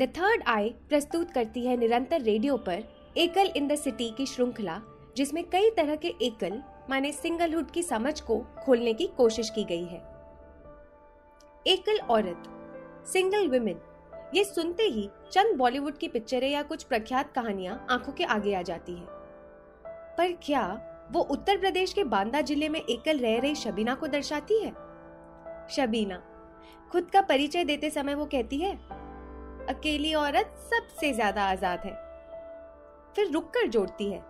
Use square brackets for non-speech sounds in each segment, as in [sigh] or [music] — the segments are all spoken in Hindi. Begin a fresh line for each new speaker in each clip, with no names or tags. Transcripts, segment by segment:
द थर्ड आई प्रस्तुत करती है निरंतर रेडियो पर एकल इन द सिटी की श्रृंखला, जिसमें कई तरह के एकल, माने सिंगलहुड की समझ को खोलने की कोशिश की गई है। एकल औरत सिंगल वुमेन ये सुनते ही चंद बॉलीवुड की पिक्चरें या कुछ प्रख्यात कहानियाँ आँखों के आगे आ जाती है। पर क्या वो उत्तर प्रदेश के बांदा ज़िले में एकल रह रही शबीना को दर्शाती है? शबीना, खुद का परिचय देते समय वो कहती है अकेली औरत सबसे ज़्यादा आज़ाद है। फिर रुक कर जोड़ती है।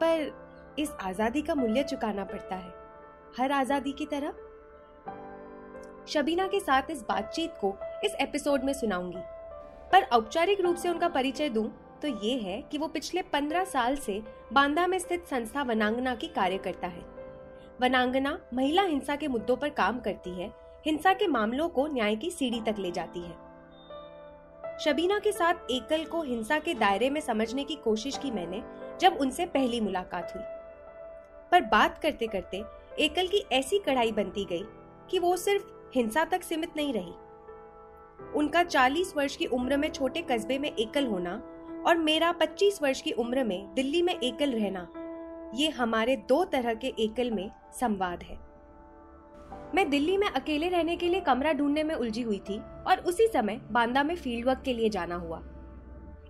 पर इस आज़ादी का मूल्य चुकाना पड़ता है। हर आज़ादी की तरह। शबीना के साथ इस बातचीत को इस एपिसोड में सुनाऊँगी। पर औपचारिक रूप से उनका परिचय दूँ तो ये है कि वो पिछले पंद्रह साल से बांदा में स्थित संस्था वनांगना की कार्य करता है। वनांगना महिला हिंसा के मुद्दों पर काम करती है, हिंसा के मामलों को न्याय की सीढ़ी तक ले जाती है। शबीना के साथ एकल को हिंसा के दायरे में समझने की कोशिश की मैंने जब उनसे पहली मुलाकात हुई। पर बात करते करते एकल की ऐसी कढ़ाई बनती गई कि वो सिर्फ़ हिंसा तक सीमित नहीं रही। उनका 40 वर्ष की उम्र में छोटे कस्बे में एकल होना और मेरा 25 वर्ष की उम्र में दिल्ली में एकल रहना, ये हमारे दो तरह के एकल में संवाद है। मैं दिल्ली में अकेले रहने के लिए कमरा ढूँढने में उलझी हुई थी और उसी समय बांदा में फ़ील्ड वर्क के लिए जाना हुआ।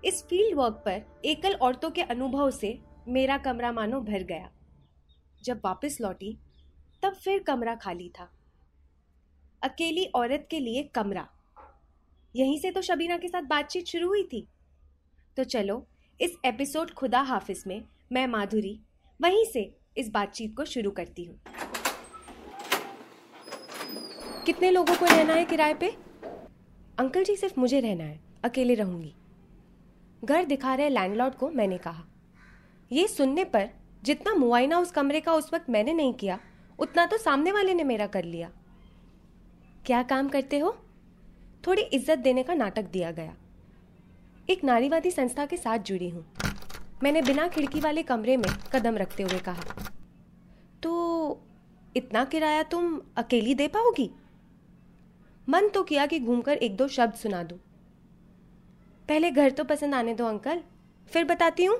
इस फ़ील्ड वर्क पर एकल औरतों के अनुभव से मेरा कमरा मानो भर गया। जब वापस लौटी, तब फिर कमरा खाली था। अकेली औरत के लिए कमरा। यहीं से तो शबीना के साथ बातचीत शुरू हुई थी। तो चलो, इस एपिसोड खुदा हाफिज में मैं माधुरी, वहीं से इस बातचीत को शुरू करती हूँ। कितने लोगों को रहना है किराए पे? अंकल जी, सिर्फ़ मुझे रहना है, अकेले रहूँगी। घर दिखा रहे लैंडलॉर्ड को मैंने कहा। ये सुनने पर जितना मुआयना उस कमरे का उस वक्त मैंने नहीं किया, उतना तो सामने वाले ने मेरा कर लिया। क्या काम करते हो? थोड़ी इज़्ज़त देने का नाटक दिया गया। एक नारीवादी संस्था के साथ जुड़ी हूँ। मैंने बिना खिड़की वाले कमरे में कदम रखते हुए कहा तो इतना किराया तुम अकेली दे पाओगी? मन तो किया कि घूमकर एक दो शब्द सुना दूँ। पहले घर तो पसंद आने दो, अंकल। फिर बताती हूँ।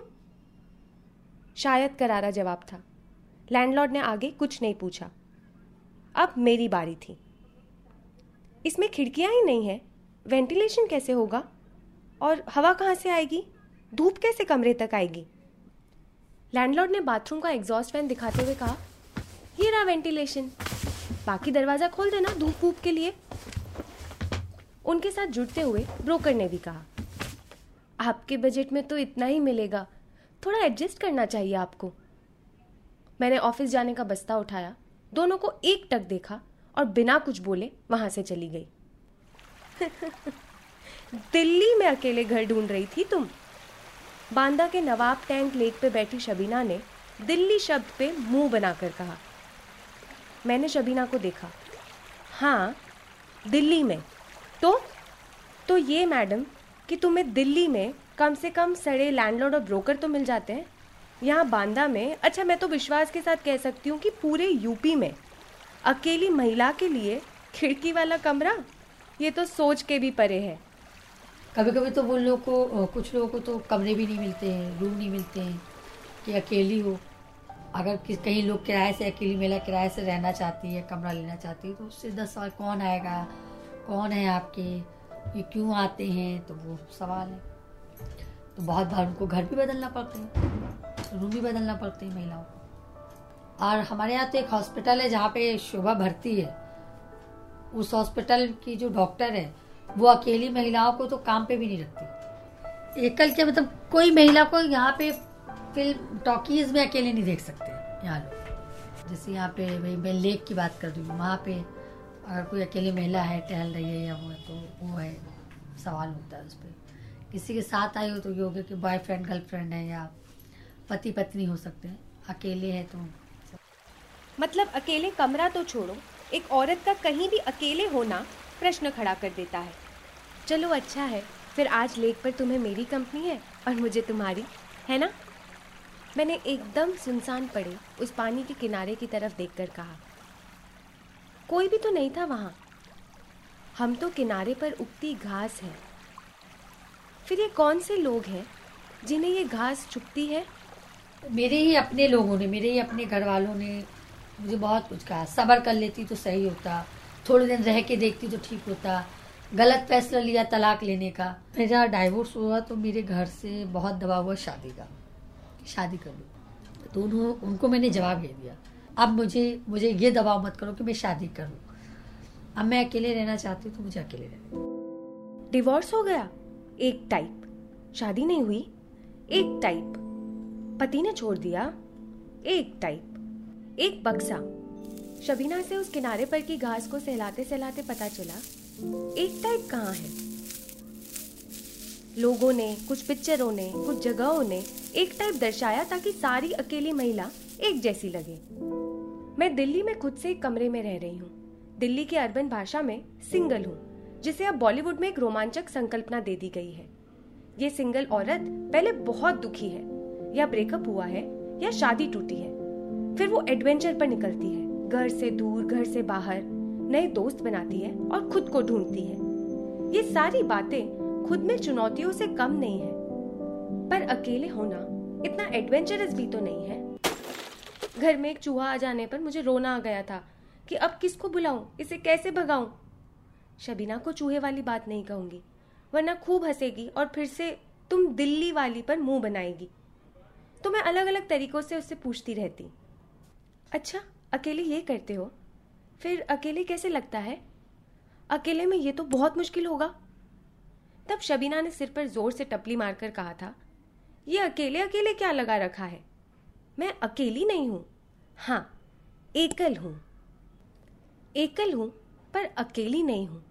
शायद करारा जवाब था। लैंडलॉर्ड ने आगे कुछ नहीं पूछा। अब मेरी बारी थी। इसमें खिड़कियाँ ही नहीं है। वेंटिलेशन कैसे होगा? और हवा कहाँ से आएगी? धूप कैसे कमरे तक आएगी? लैंडलॉर्ड ने बाथरूम का एग्जॉस्ट फ़ैन दिखाते हुए कहा, ये रहा वेंटिलेशन। बाकी दरवाज़ा खोल देना धूप वूप के लिए। उनके साथ जुड़ते हुए ब्रोकर ने भी कहा, आपके बजट में तो इतना ही मिलेगा। थोड़ा एडजस्ट करना चाहिए आपको। मैंने ऑफ़िस जाने का बस्ता उठाया, दोनों को एक टक देखा और बिना कुछ बोले वहाँ से चली गई। [laughs] दिल्ली में अकेले घर ढूंढ रही थी तुम? बांदा के नवाब टैंक लेक पे बैठी शबीना ने दिल्ली शब्द पे मुँह बनाकर कहा। मैंने शबीना को देखा हाँ दिल्ली में। तो तो ये, मैडम, कि तुम्हें दिल्ली में कम से कम सड़े लैंडलॉर्ड और ब्रोकर तो मिल जाते हैं। यहाँ बांदा में अच्छा मैं तो विश्वास के साथ कह सकती हूँ कि पूरे यूपी में अकेली महिला के लिए खिड़की वाला कमरा, ये तो सोच के भी परे है।
कभी कभी तो वो लोग को कुछ लोगों को तो कमरे भी नहीं मिलते हैं, रूम नहीं मिलते हैं, कि अकेली हो। अगर किस, कहीं लोग किराए से अकेली महिला किराए से रहना चाहती है, कमरा लेना चाहती है तो उससे दस साल कौन आएगा? कौन है आपके? ये क्यों आते हैं? तो वो सवाल है। तो बहुत बार उनको घर भी बदलना पड़ते हैं, रूम भी बदलना पड़ते हैं महिलाओं को। और हमारे यहाँ तो एक हॉस्पिटल है जहाँ पे शोभा भर्ती है। उस हॉस्पिटल की जो डॉक्टर है, वो अकेली महिलाओं को तो काम पे भी नहीं रखती। एकल के मतलब कोई महिला को यहाँ पे फ़िल्म टॉकीज में अकेले नहीं देख सकते, यहाँ लोग। जैसे यहाँ पे मैं लेक की बात कर रही हूँ, वहाँ पे अगर कोई अकेली महिला है, टहल रही है या वो है तो वो है, सवाल होता है उस पर किसी के साथ आई हो तो ये हो गया कि बॉयफ्रेंड गर्लफ्रेंड है या पति, पत्नी हो सकते हैं। अकेले है तो
मतलब अकेले कमरा तो छोड़ो, एक औरत का कहीं भी अकेले होना प्रश्न खड़ा कर देता है। चलो अच्छा है, फिर आज लेक पर तुम्हें मेरी कंपनी है और मुझे तुम्हारी, है ना? मैंने एकदम सुनसान पड़े उस पानी के किनारे की तरफ़ देखकर कहा। कोई भी तो नहीं था वहाँ। हम तो किनारे पर उगती घास है। फिर ये कौन से लोग हैं जिन्हें ये घास चुपती है?
मेरे ही अपने लोगों ने, मेरे ही अपने घर वालों ने मुझे बहुत कुछ कहा। सबर कर लेती तो सही होता। थोड़े दिन रह के देखती तो ठीक होता। गलत फैसला लिया तलाक लेने का। मेरा डाइवोर्स हुआ तो मेरे घर से बहुत दबाव हुआ शादी का। शादी कर लो। तो उन्हों, उनको मैंने जवाब दे दिया। अब मुझे मुझे ये दबाव मत करो कि मैं शादी करूँ। अब मैं अकेले रहना चाहती हूँ तो मुझे अकेले रहना
डिवोर्स हो गया? एक टाइप शादी नहीं हुई? एक टाइप पति ने छोड़ दिया? एक टाइप एक बक्सा। शबीना से उस किनारे पर की घास को सहलाते सहलाते पता चला, एक टाइप कहाँ है? लोगों ने, कुछ पिक्चरों ने, कुछ जगहों ने एक टाइप दर्शाया ताकि सारी अकेली महिला एक जैसी लगे। मैं दिल्ली में खुद से एक कमरे में रह रही हूँ। दिल्ली की अर्बन भाषा में सिंगल हूँ, जिसे अब बॉलीवुड में एक रोमांचक संकल्पना दे दी गई है। ये सिंगल औरत पहले बहुत दुखी है। या ब्रेकअप हुआ है, या शादी टूटी है। फिर वो एडवेंचर पर निकलती है, घर से दूर, घर से बाहर, नए दोस्त बनाती है और खुद को ढूंढती है। ये सारी बातें खुद में चुनौतियों से कम नहीं है। पर अकेले होना इतना एडवेंचरस भी तो नहीं है। घर में एक चूहा आ जाने पर मुझे रोना आ गया था कि अब किसको बुलाऊं? इसे कैसे भगाऊं? शबीना को चूहे वाली बात नहीं कहूँगी, वरना खूब हंसेगी और फिर से तुम दिल्ली वाली पर मुँह बनाएगी। तो मैं अलग अलग तरीकों से उससे पूछती रहती। अच्छा अकेले ये करते हो? फिर अकेले कैसे लगता है? अकेले में ये तो बहुत मुश्किल होगा। तब शबीना ने सिर पर ज़ोर से टपली मारकर कहा था, ये अकेले अकेले क्या लगा रखा है? मैं अकेली नहीं हूँ। हाँ एकल हूँ। एकल हूँ, पर अकेली नहीं हूँ।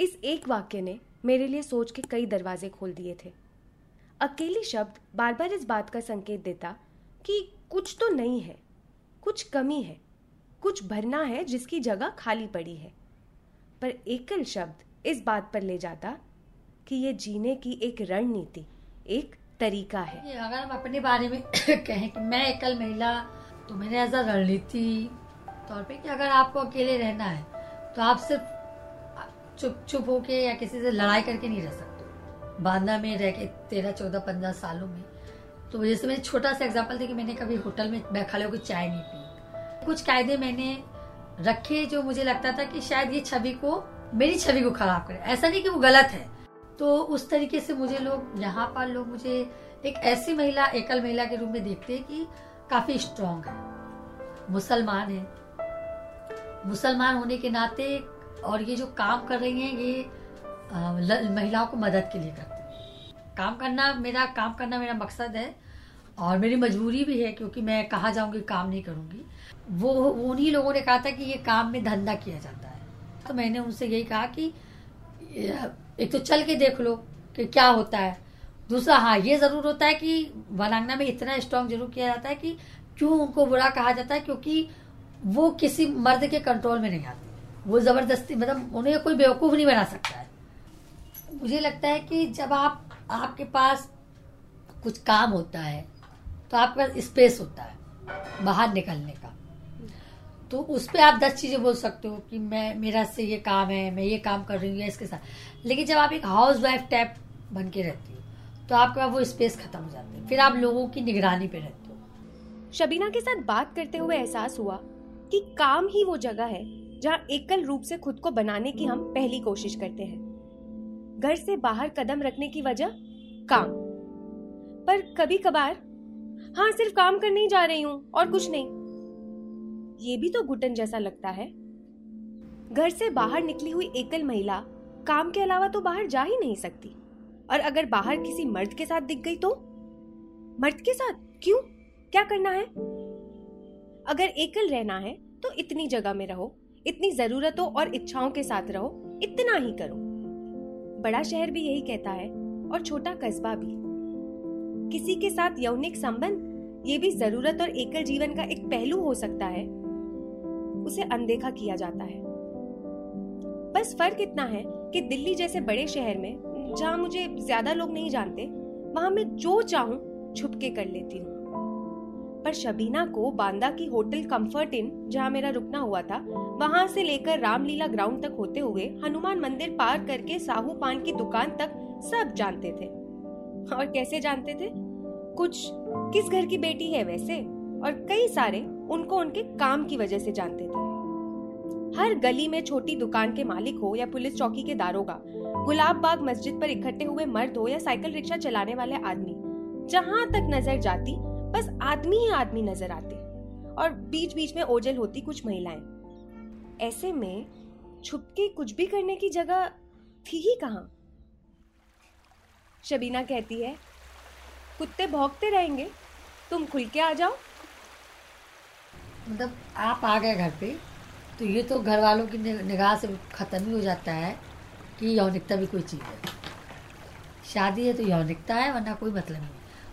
इस एक वाक्य ने मेरे लिए सोच के कई दरवाजे खोल दिए थे। अकेली शब्द बार बार इस बात का संकेत देता कि कुछ तो नहीं है, कुछ कमी है, कुछ भरना है जिसकी जगह खाली पड़ी है। पर एकल शब्द इस बात पर ले जाता कि ये जीने की एक रणनीति, एक तरीका है।
अगर हम अपने बारे में [coughs] कहें कि मैं एकल महिला तो मैंने एज रणनीति तौर पे कि अगर आपको अकेले रहना है तो आप सिर्फ़ चुप चुप होके या किसी से लड़ाई करके नहीं रह सकते। बांदा में रह के तेरह, चौदह, पंद्रह सालों में। तो जैसे मैंने छोटा सा एग्ज़ाम्पल दी कि मैंने कभी होटल में खड़े होकर चाय नहीं पी। कुछ कायदे मैंने रखे जो मुझे लगता था कि शायद ये छवि को, मेरी छवि को खराब करे। ऐसा नहीं कि वो गलत है तो उस तरीके से मुझे लोग, यहाँ पर लोग मुझे, एक ऐसी महिला, एकल महिला के रूप में देखते हैं कि काफ़ी स्ट्रांग है। मुसलमान है। मुसलमान होने के नाते और ये जो काम कर रही हैं, ये महिलाओं को मदद के लिए करती हैं। काम करना, मेरा, काम करना मेरा मकसद है और मेरी मजबूरी भी है क्योंकि मैं कहाँ जाऊँगी, काम नहीं करूँगी। वो, उन्हीं लोगों ने कहा था कि ये काम में धंधा किया जाता है। तो मैंने उनसे यही कहा कि एक तो चल के देख लो कि क्या होता है। दूसरा हाँ ये ज़रूर होता है कि वनांगना में इतना स्ट्रांग ज़रूर किया जाता है कि क्यों उनको बुरा कहा जाता है, क्योंकि वो किसी मर्द के कंट्रोल में नहीं आते। वो ज़बरदस्ती मतलब उन्हें कोई बेवकूफ़ नहीं बना सकता है। मुझे लगता है कि जब आप, आपके पास कुछ काम होता है तो आपके पास स्पेस होता है बाहर निकलने का। तो उस पर आप दस चीज़ें बोल सकते हो कि मैं, मेरा से ये काम है, मैं ये काम कर रही हूँ इसके साथ। लेकिन जब आप एक हाउस वाइफ टाइप बन के रहती हो तो आपके पास वो स्पेस खत्म हो जाती है। फिर आप लोगों की निगरानी पे रहते हो।
शबीना के साथ बात करते हुए एहसास हुआ कि काम ही वो जगह है जहाँ एकल रूप से खुद को बनाने की हम पहली कोशिश करते हैं। घर से बाहर कदम रखने की वजह काम। पर कभी कभार हाँ सिर्फ़ काम करने ही जा रही हूँ और कुछ नहीं। ये भी तो घुटन जैसा लगता है। घर से बाहर निकली हुई एकल महिला काम के अलावा तो बाहर जा ही नहीं सकती। और अगर बाहर किसी मर्द के साथ दिख गई तो? मर्द के साथ? क्यों? क्या करना है? अगर एकल रहना है तो इतनी जगह में रहो, इतनी जरूरतों और इच्छाओं के साथ रहो, इतना ही करो। बड़ा शहर भी यही कहता है, और छोटा कस्बा भी। किसी के साथ यौनिक संबंध, ये भी ज़रूरत और एकल जीवन का एक पहलू हो सकता है। उसे अनदेखा किया जाता है। बस फ़र्क इतना है कि दिल्ली जैसे बड़े शहर में, जहाँ मुझे ज़्यादा लोग नहीं जानते, वहाँ मैं जो चाहूँ छुपके कर लेती हूँ। पर शबीना को बांदा की होटल कंफर्ट इन, जहाँ मेरा रुकना हुआ था, वहाँ से लेकर रामलीला ग्राउंड तक होते हुए हनुमान मंदिर पार करके साहू पान की दुकान तक सब जानते थे। और कैसे जानते थे? कुछ किस घर की बेटी है वैसे? और कई सारे उनको उनके काम की वजह से जानते थे। हर गली में छोटी दुकान के मालिक हो या पुलिस चौकी के दारोगा, गुलाब बाग मस्जिद पर इकट्ठे हुए मर्द हो या साइकिल रिक्शा चलाने वाले आदमी, जहाँ तक नज़र जाती, बस आदमी ही आदमी नज़र आते और बीच बीच में ओझल होती कुछ महिलाएँ। ऐसे में छुप के कुछ भी करने की जगह थी ही कहा? शबीना कहती है, कुत्ते भौंकते रहेंगे, तुम खुल के आ जाओ।
मतलब आप आ गए घर पे तो ये तो घर वालों की निगाह से ख़त्म ही हो जाता है कि यौनिकता भी कोई चीज़ है। शादी है तो यौनिकता है, वरना कोई मतलब नहीं।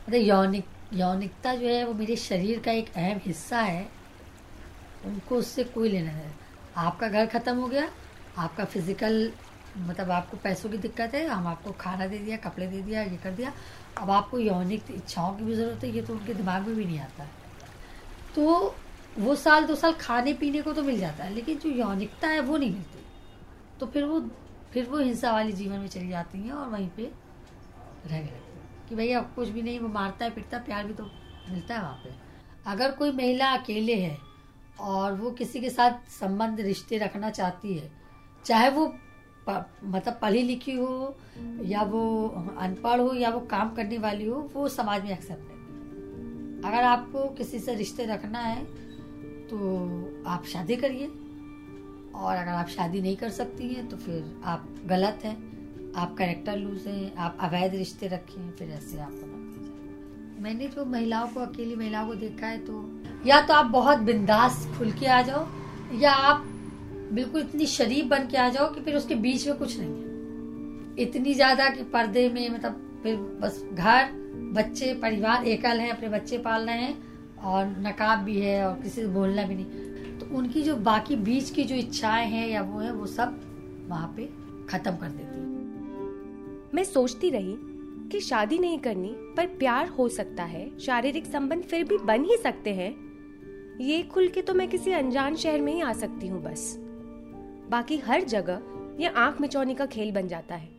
मतलब यौनिक, यौनिकता जो है वो मेरे शरीर का एक अहम हिस्सा है, उनको उससे कोई लेना नहीं। आपका घर ख़त्म हो गया, आपका फ़िज़िकल मतलब आपको पैसों की दिक्कत है, हम आपको खाना दे दिया, कपड़े दे दिया, ये कर दिया, अब आपको यौनिक इच्छाओं की भी ज़रूरत है, ये तो उनके दिमाग में भी नहीं आता। तो वो साल दो साल खाने पीने को तो मिल जाता है लेकिन जो यौनिकता है वो नहीं मिलती। तो फिर वो फिर वो हिंसा वाली जीवन में चली जाती हैं और वहीं पे रह गए। कि भैया कुछ भी नहीं वो मारता है पिटता प्यार भी तो मिलता है वहाँ पे। अगर कोई महिला अकेले है और वो किसी के साथ संबंध रिश्ते रखना चाहती है चाहे वो प, मतलब पढ़ी लिखी हो या वो अनपढ़ हो या वो काम करने वाली हो वो समाज में एक्सेप्ट है अगर आपको किसी से रिश्ते रखना है तो आप शादी करिए। और अगर आप शादी नहीं कर सकती हैं तो फिर आप गलत हैं। आप करेक्टर लूज हैं, आप अवैध रिश्ते रखें फिर ऐसे आप मैंने जो महिलाओं को, अकेली महिलाओं को देखा है तो या तो आप बहुत बिंदास खुल के आ जाओ, या आप बिल्कुल इतनी शरीफ बन के आ जाओ कि फिर उसके बीच में कुछ नहीं है। इतनी ज़्यादा कि पर्दे में मतलब फिर बस घर, बच्चे, परिवार एकल है, अपने बच्चे पाल रहे हैं और नकाब भी है और किसी से बोलना भी नहीं। तो उनकी जो बाकी बीच की जो इच्छाएँ हैं या वो है, वो सब वहाँ पे खत्म कर देती
मैं सोचती रही कि शादी नहीं करनी, पर प्यार हो सकता है, शारीरिक संबंध फिर भी बन ही सकते हैं। ये खुल के तो मैं किसी अनजान शहर में ही आ सकती हूँ बस। बाकी हर जगह ये आँख मिचौनी का खेल बन जाता है।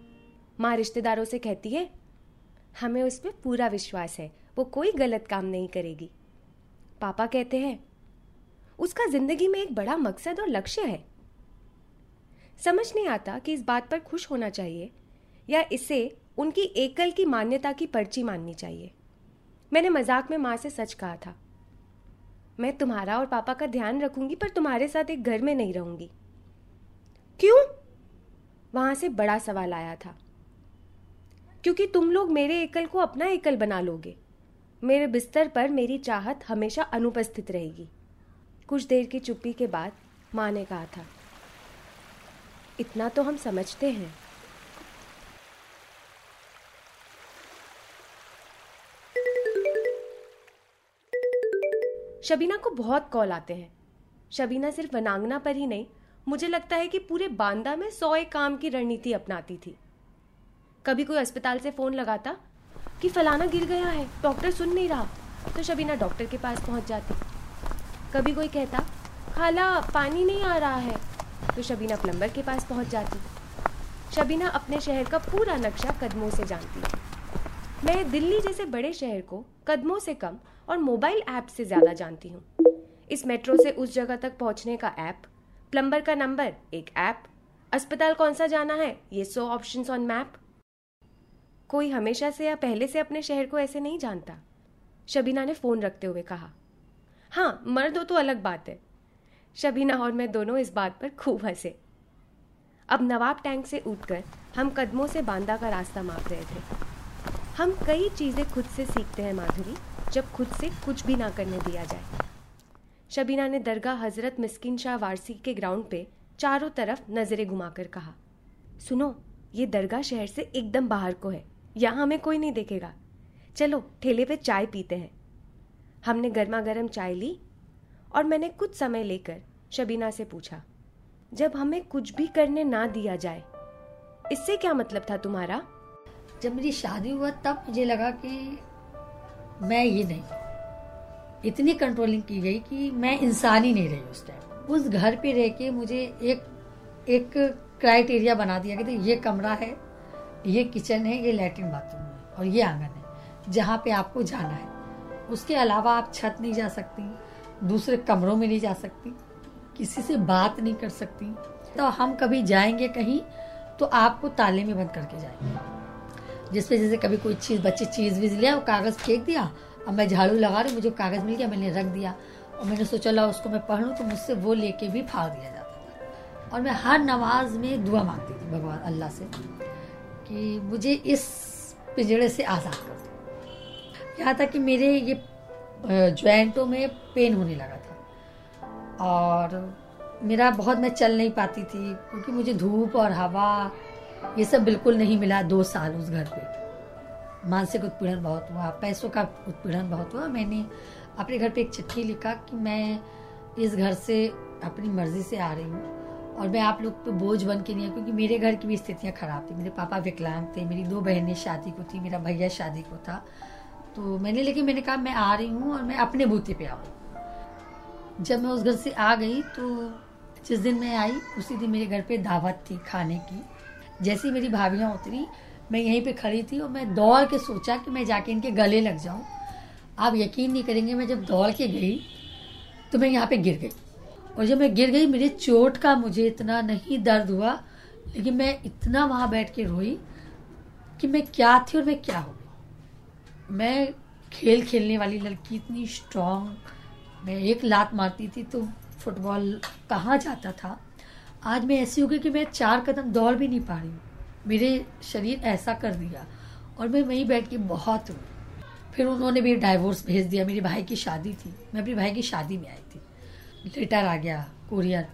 माँ रिश्तेदारों से कहती है, हमें उस पर पूरा विश्वास है, वो कोई गलत काम नहीं करेगी। पापा कहते हैं, उसका ज़िंदगी में एक बड़ा मकसद और लक्ष्य है। समझ नहीं आता कि इस बात पर खुश होना चाहिए या इसे उनकी एकल की मान्यता की पर्ची माननी चाहिए। मैंने मज़ाक में माँ से सच कहा था, मैं तुम्हारा और पापा का ध्यान रखूँगी, पर तुम्हारे साथ एक घर में नहीं रहूँगी। क्यों? वहाँ से बड़ा सवाल आया था, क्योंकि तुम लोग मेरे एकल को अपना एकल बना लोगे। मेरे बिस्तर पर मेरी चाहत हमेशा अनुपस्थित रहेगी। कुछ देर की चुप्पी के बाद माँ ने कहा था, इतना तो हम समझते हैं। शबीना को बहुत कॉल आते हैं। शबीना सिर्फ़ वनांगना पर ही नहीं, मुझे लगता है कि पूरे बांदा में सौ एक काम की रणनीति अपनाती थी। कभी कोई अस्पताल से फ़ोन लगाता कि फलाना गिर गया है डॉक्टर सुन नहीं रहा। तो शबीना डॉक्टर के पास पहुँच जाती। कभी कोई कहता, खाला, पानी नहीं आ रहा है। तो शबीना प्लम्बर के पास पहुँच जाती। शबीना अपने शहर का पूरा नक्शा कदमों से जानती। मैं दिल्ली जैसे बड़े शहर को कदमों से कम और मोबाइल ऐप से ज़्यादा जानती हूँ। इस मेट्रो से उस जगह तक पहुँचने का ऐप प्लम्बर का नंबर एक ऐप अस्पताल कौन सा जाना है, ये सो ऑप्शंस ऑन मैप कोई हमेशा से या पहले से अपने शहर को ऐसे नहीं जानता? शबीना ने फ़ोन रखते हुए कहा हाँ मर्द हो तो अलग बात है। शबीना और मैं दोनों इस बात पर खूब हंसे। अब नवाब टैंक से उठकर हम कदमों से बांदा का रास्ता माप रहे थे। हम कई चीज़ें खुद से सीखते हैं, माधुरी, जब खुद से कुछ भी ना करने दिया जाए। शबीना ने दरगाह हज़रत मिस्किन शाह वारसी के ग्राउंड पे चारों तरफ़ नज़रें घुमाकर कहा, सुनो, ये दरगाह शहर से एकदम बाहर को है। यहाँ हमें कोई नहीं देखेगा। चलो, ठेले पे चाय पीते हैं। हमने गर्मा गर्म चाय ली और मैंने कुछ समय लेकर शबीना से पूछा, जब हमें कुछ भी करने ना दिया जाए, इससे क्या मतलब था तुम्हारा?
जब मेरी शादी हुआ तब मुझे लगा कि मैं ये नहीं। इतनी कंट्रोलिंग की गई कि मैं इंसान ही नहीं रही उस टाइम उस घर पे रह के मुझे एक एक क्राइटेरिया बना दिया कि ये कमरा है ये किचन है, ये लेटरिन बाथरूम है और ये आँगन है, जहाँ पे आपको जाना है। उसके अलावा आप छत नहीं जा सकती, दूसरे कमरों में नहीं जा सकती, किसी से बात नहीं कर सकती। तो हम कभी जाएँगे कहीं तो आपको ताले में बंद करके जाएँगे। जिसपे जैसे कभी कोई चीज़, बच्चे चीज़ वीज लिया और कागज़ फेंक दिया, अब मैं झाड़ू लगा रही मुझे कागज़ मिल गया, मैंने रख दिया। और मैंने सोचा ला उसको मैं पढ़ लूँ तो मुझसे वो लेके भी फाड़ दिया जाता था। और मैं हर नमाज़ में दुआ मांगती थी भगवान, अल्लाह से। कि मुझे इस पिंजड़े से आज़ाद कर दो। यहाँ तक कि मेरे ये ज्वाइंटों में पेन होने लगा था। और मेरा बहुत मैं चल नहीं पाती थी, क्योंकि मुझे धूप और हवा, ये सब बिल्कुल नहीं मिला दो साल उस घर पे। मानसिक उत्पीड़न बहुत हुआ, पैसों का उत्पीड़न बहुत हुआ। मैंने अपने घर पे एक चिट्ठी लिखा कि मैं इस घर से अपनी मर्ज़ी से आ रही हूँ। और मैं आप लोग पे बोझ बन के नहीं क्योंकि मेरे घर की भी स्थितियाँ खराब थी। मेरे पापा विकलांग थे, मेरी दो बहनें शादी को थी, मेरा भैया शादी को था। तो मैंने, लेकिन मैंने कहा, मैं आ रही हूँ और मैं अपने बूते पे आऊँ जब मैं उस घर से आ गई तो जिस दिन मैं आई, उसी दिन मेरे घर पे दावत थी खाने की। जैसी मेरी भाभियाँ उतरी, मैं यहीं पे खड़ी थी और मैं दौड़ के सोचा कि मैं जाके इनके गले लग जाऊँ। आप यकीन नहीं करेंगे, मैं जब दौड़ के गई तो मैं यहाँ पे गिर गई। और जब मैं गिर गई, मेरे चोट का मुझे इतना नहीं दर्द हुआ, लेकिन मैं इतना वहाँ बैठ के रोई कि मैं क्या थी और मैं क्या हो मैं खेल खेलने वाली लड़की इतनी स्ट्रांग मैं एक लात मारती थी तो फुटबॉल कहाँ जाता था? आज मैं ऐसी हो गई कि मैं चार कदम दौड़ भी नहीं पा रही मेरे शरीर ऐसा कर दिया और मैं वहीं बैठ के बहुत रोई। फिर उन्होंने भी डाइवोर्स भेज दिया, मेरे भाई की शादी थी। मैं अपने भाई की शादी में आई थी। लेटर आ गया कुरियर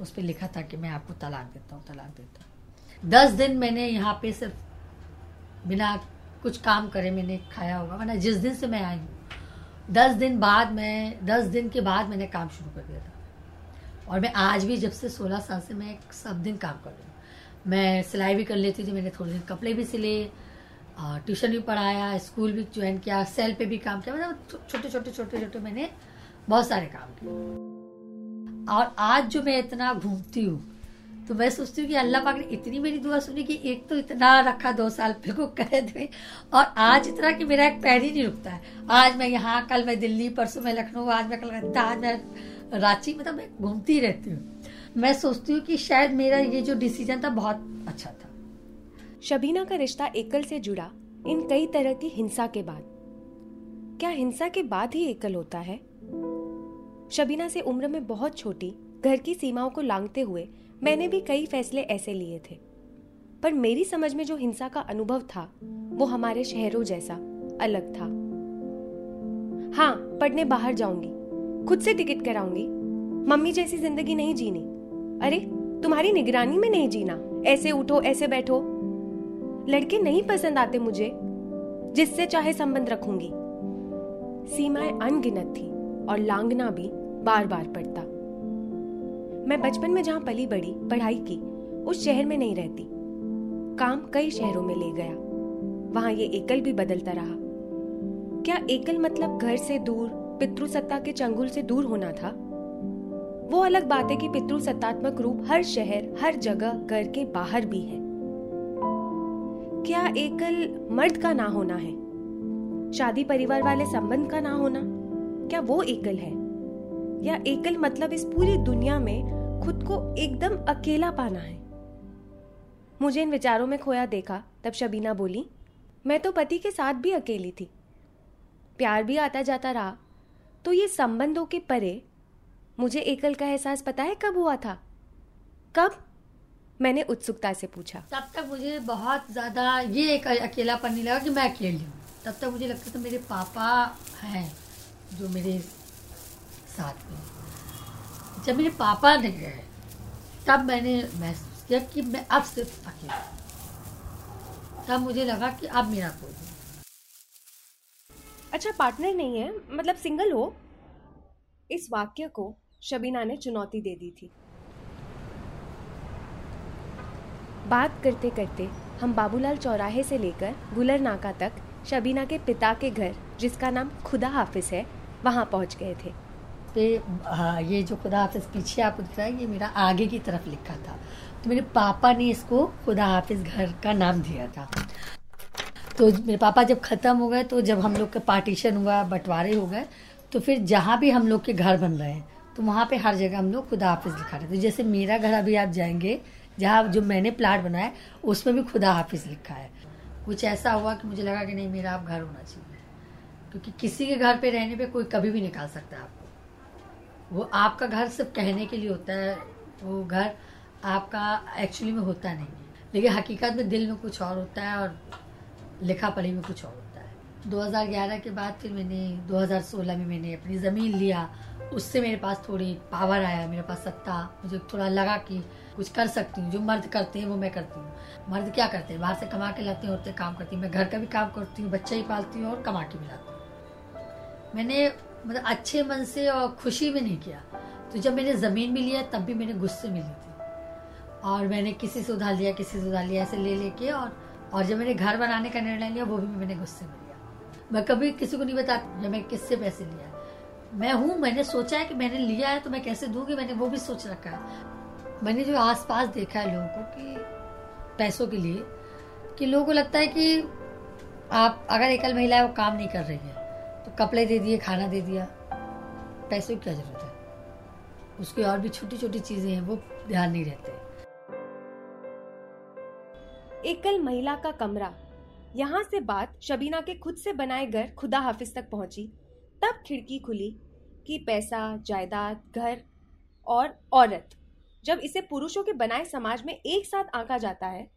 उस पर लिखा था कि मैं आपको तलाक देता हूँ, तलाक देता हूँ। दस दिन मैंने यहाँ पे सिर्फ़ बिना कुछ काम करे मैंने खाया होगा, वरना जिस दिन से मैं आई हूँ, दस दिन बाद मैं, दस दिन के बाद मैंने काम शुरू कर दिया था। और मैं आज भी जब से सोलह साल से मैं सब दिन काम कर रही हूँ। मैं सिलाई भी कर लेती थी, मैंने थोड़े दिन कपड़े भी सिले ट्यूशन भी पढ़ाया, स्कूल भी ज्वाइन किया सेल पे भी काम किया मतलब छोटे छोटे छोटे छोटे मैंने बहुत सारे काम किए। और आज जो मैं इतना घूमती हूँ तो मैं सोचती हूँ कि अल्लाह पाक ने इतनी मेरी दुआ सुनी कि एक तो इतना रखा दो साल को कैद में और आज इतना कि मेरा एक पैर ही नहीं रुकता है। आज मैं यहाँ, कल मैं दिल्ली, परसों मैं लखनऊ, आज मैं कलकत्ता आज मैं रांची मतलब मैं घूमती रहती हूँ। मैं सोचती हूँ कि शायद मेरा ये जो डिसीज़न था बहुत अच्छा था।
शबीना का रिश्ता एकल से जुड़ा, इन कई तरह की हिंसा के बाद। क्या हिंसा के बाद ही एकल होता है? शबीना से उम्र में बहुत छोटी, घर की सीमाओं को लांगते हुए मैंने भी कई फैसले ऐसे लिए थे। पर मेरी समझ में जो हिंसा का अनुभव था, वो हमारे शहरों जैसा, अलग था। हाँ पढ़ने बाहर जाऊँगी। खुद से टिकट कराऊँगी। मम्मी जैसी ज़िंदगी नहीं जीनी। अरे, तुम्हारी निगरानी में नहीं जीना। ऐसे उठो, ऐसे बैठो। लड़के नहीं पसंद आते मुझे, जिससे चाहे संबंध रखूँगी। सीमाएँ अनगिनत थी। और लांगना भी बार बार पड़ता। मैं बचपन में जहाँ पली बड़ी, पढ़ाई की, उस शहर में नहीं रहती। काम कई शहरों में ले गया। वहाँ ये एकल भी बदलता रहा। क्या एकल मतलब घर से दूर, पितृसत्ता के चंगुल से दूर होना था? वो अलग बात है कि पितृसत्तात्मक रूप हर शहर, हर जगह, घर के बाहर भी है। क्या एकल मर्द का ना होना है? शादी परिवार वाले संबंध का ना होना? क्या वो एकल है? या एकल मतलब इस पूरी दुनिया में खुद को एकदम अकेला पाना है? मुझे इन विचारों में खोया देखा, तब शबीना बोली, मैं तो पति के साथ भी अकेली थी। प्यार भी आता जाता रहा। तो ये संबंधों के परे, मुझे एकल का एहसास पता है कब हुआ था? कब? मैंने उत्सुकता से पूछा।
तब तक मुझे बहुत ज़्यादा ये एक अकेलापन नहीं लगा कि मैं अकेली हूँ। तब तक मुझे लगता था मेरे पापा हैं। जो मेरे साथ में जब मेरे पापा नहीं गए, तब मैंने महसूस किया कि मैं अब सिर्फ़ अकेला तब मुझे लगा कि अब मेरा कोई नहीं।
अच्छा पार्टनर नहीं है मतलब सिंगल हो? इस वाक्य को शबीना ने चुनौती दे दी थी। बात करते करते हम बाबूलाल चौराहे से लेकर गुलर नाका तक शबीना के पिता के घर जिसका नाम खुदा हाफिज है, वहाँ पहुँच गए थे।
पे हाँ ये जो खुदा हाफिज पीछे आपको दिख रहा है, ये मेरा आगे की तरफ़ लिखा था। तो मेरे पापा ने इसको खुदा हाफिज घर का नाम दिया था। तो मेरे पापा जब ख़त्म हो गए तो जब हम लोग का पार्टीशन हुआ, बंटवारे हो गए तो फिर जहाँ भी हम लोग के घर बन रहे हैं तो वहाँ पे हर जगह हम लोग खुदा हाफिज लिखा रहे तो जैसे मेरा घर अभी आप जाएँगे, जहाँ जो मैंने प्लाट बनाया, उसमें भी खुदा हाफिज लिखा है। कुछ ऐसा हुआ कि मुझे लगा कि नहीं, मेरा आप घर होना चाहिए। क्योंकि किसी के घर पे रहने पे कोई कभी भी निकाल सकता है आपको। वो आपका घर सिर्फ़ कहने के लिए होता है, वो घर आपका एक्चुअली में होता नहीं है। लेकिन हकीकत में दिल में कुछ और होता है और लिखा पढ़ी में कुछ और होता है। 2011 के बाद फिर मैंने 2016 में मैंने अपनी ज़मीन लिया। उससे मेरे पास थोड़ी पावर आया, मेरे पास सत्ता। मुझे थोड़ा लगा कि कुछ कर सकती हूँ। जो मर्द करते हैं, वो मैं करती हूँ। मर्द क्या करते हैं? बाहर से कमा के लाते हैं, औरतें काम करती हैं। मैं घर का भी काम करती हूँ, बच्चा ही पालती हूँ और कमा के भी लाती हूँ। मैंने मतलब अच्छे मन से और खुशी में नहीं किया। तो जब मैंने ज़मीन भी लिया, तब भी मैंने गुस्से में ली थी। और मैंने किसी से उधार लिया, किसी से उधार लिया, ऐसे ले लेके और और जब मैंने घर बनाने का निर्णय लिया, वो भी मैंने गुस्से में लिया। मैं कभी किसी को नहीं बताती जब मैं किससे पैसे लिया। मैं हूँ, मैंने सोचा है कि मैंने लिया है तो मैं कैसे दूँगी? मैंने वो भी सोच रखा है। मैंने जो आसपास देखा है लोगों को कि पैसों के लिए, कि लोगों को लगता है कि आप, अगर एकल महिला है, वो काम नहीं कर रही है। तो कपड़े दे दिए, खाना दे दिया। पैसों की क्या ज़रूरत है? उसकी और भी छोटी छोटी चीज़ें हैं, वो ध्यान नहीं रहते।
एकल महिला का कमरा। यहाँ से बात शबीना के खुद से बनाए घर खुदा हाफिज तक पहुँची। तब खिड़की खुली कि पैसा, जायदाद, घर और औरत। जब इसे पुरुषों के बनाए समाज में एक साथ आंका जाता है,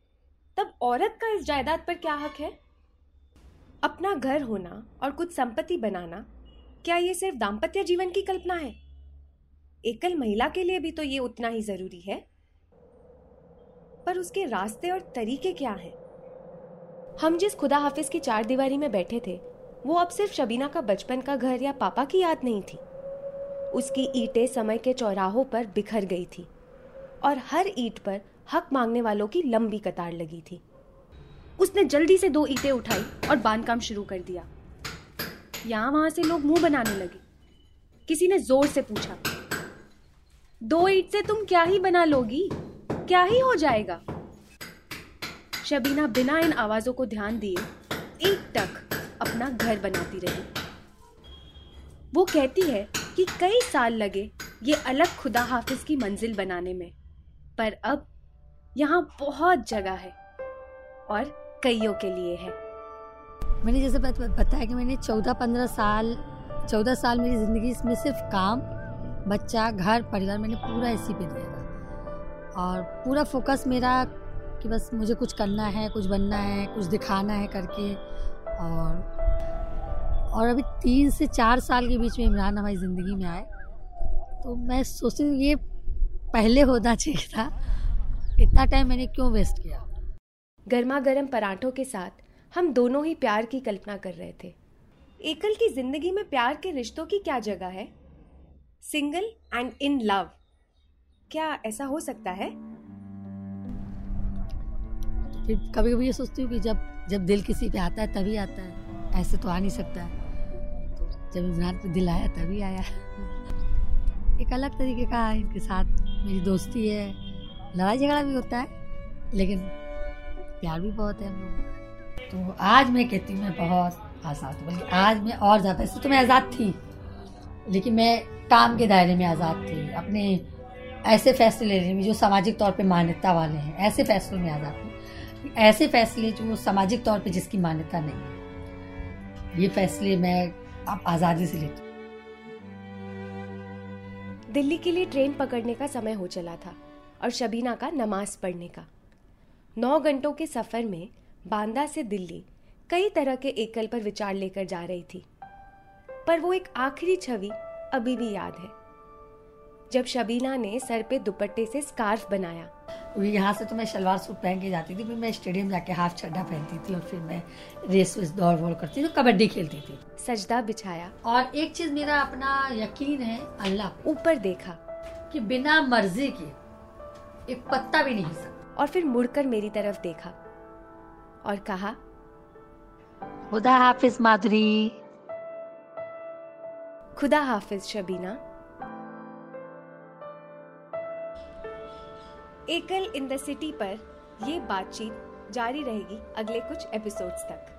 तब औरत का इस जायदाद पर क्या हक है? अपना घर होना और कुछ संपत्ति बनाना, क्या ये सिर्फ़ दाम्पत्य जीवन की कल्पना है? एकल महिला के लिए भी तो ये उतना ही ज़रूरी है। पर उसके रास्ते और तरीके क्या हैं? हम जिस खुदा हाफिज की चार दीवारी में बैठे थे, वो अब सिर्फ़ शबीना का बचपन का घर या पापा की याद नहीं थी। उसकी ईंटें समय के चौराहों पर बिखर गई थी और हर ईंट पर हक मांगने वालों की लंबी कतार लगी थी। उसने जल्दी से दो ईंटें उठाई और बाँध काम शुरू कर दिया। यहाँ वहाँ से लोग मुँह बनाने लगे। किसी ने ज़ोर से पूछा, दो ईंट से तुम क्या ही बना लोगी? क्या ही हो जाएगा? शबीना बिना इन आवाजों को ध्यान दिए एक टक अपना घर बनाती रही। वो कहती है कि कई साल लगे ये अलग खुदा हाफिज की मंजिल बनाने में, पर अब यहाँ बहुत जगह है और कईयों के लिए है।
मैंने जैसे बताया कि मैंने चौदह पंद्रह साल, चौदह साल मेरी ज़िंदगी इसमें सिर्फ़ काम, बच्चा, घर, परिवार मैंने पूरा इसी पे दिया था। और पूरा फोकस मेरा कि बस मुझे कुछ करना है, कुछ बनना है, कुछ दिखाना है करके। और और अभी तीन से चार साल के बीच में इमरान हमारी ज़िंदगी में आए। तो मैं सोचती हूँ ये पहले होना चाहिए था। इतना टाइम मैंने क्यों वेस्ट किया?
गर्मा गर्म पराठों के साथ हम दोनों ही प्यार की कल्पना कर रहे थे। एकल की ज़िंदगी में प्यार के रिश्तों की क्या जगह है? Single and in love. क्या ऐसा हो सकता है?
कभी कभी ये सोचती हूँ कि जब जब दिल किसी पे आता है, तभी आता है। ऐसे तो आ नहीं सकता है। जब इमरान पे दिल आया, तभी आया एक अलग तरीके का इनके साथ मेरी दोस्ती है। लड़ाई झगड़ा भी होता है, लेकिन प्यार भी बहुत है हम लोग तो आज मैं कहती हूँ, मैं बहुत आज़ाद हूँ। बल्कि आज मैं और ज़्यादा ऐसे तो मैं आज़ाद थी। लेकिन मैं काम के दायरे में आज़ाद थी। अपने ऐसे फैसले लेने में जो सामाजिक तौर पे मान्यता वाले हैं, ऐसे फैसलों में आज़ाद थी ऐसे फैसले जो सामाजिक तौर पे जिसकी मान्यता नहीं है, ये फैसले मैं आप आज़ादी से लेती
दिल्ली के लिए ट्रेन पकड़ने का समय हो चला था और शबीना का नमाज़ पढ़ने का। नौ घंटों के सफ़र में बांदा से दिल्ली कई तरह के एकल पर विचार लेकर जा रही थी। पर वो एक आखिरी छवि अभी भी याद है। जब शबीना ने सर पे दुपट्टे से स्कार्फ बनाया।
यहाँ से तो मैं शलवार सूट पहन के जाती थी फिर मैं स्टेडियम जाके हाफ़ चड्डा पहनती थी और फिर मैं रेस वेस दौड़ वोड़ करती थी तो कबड्डी खेलती थी।
सजदा बिछाया।
और एक चीज़ मेरा अपना यकीन है अल्लाह
ऊपर देखा।
कि बिना मर्ज़ी के एक पत्ता भी नहीं सकता।
और फिर मुड़कर मेरी तरफ़ देखा और कहा
खुदा हाफिज माधुरी।
खुदा हाफिज शबीना। एकल इन द सिटी पर यह बातचीत जारी रहेगी अगले कुछ एपिसोड्स तक।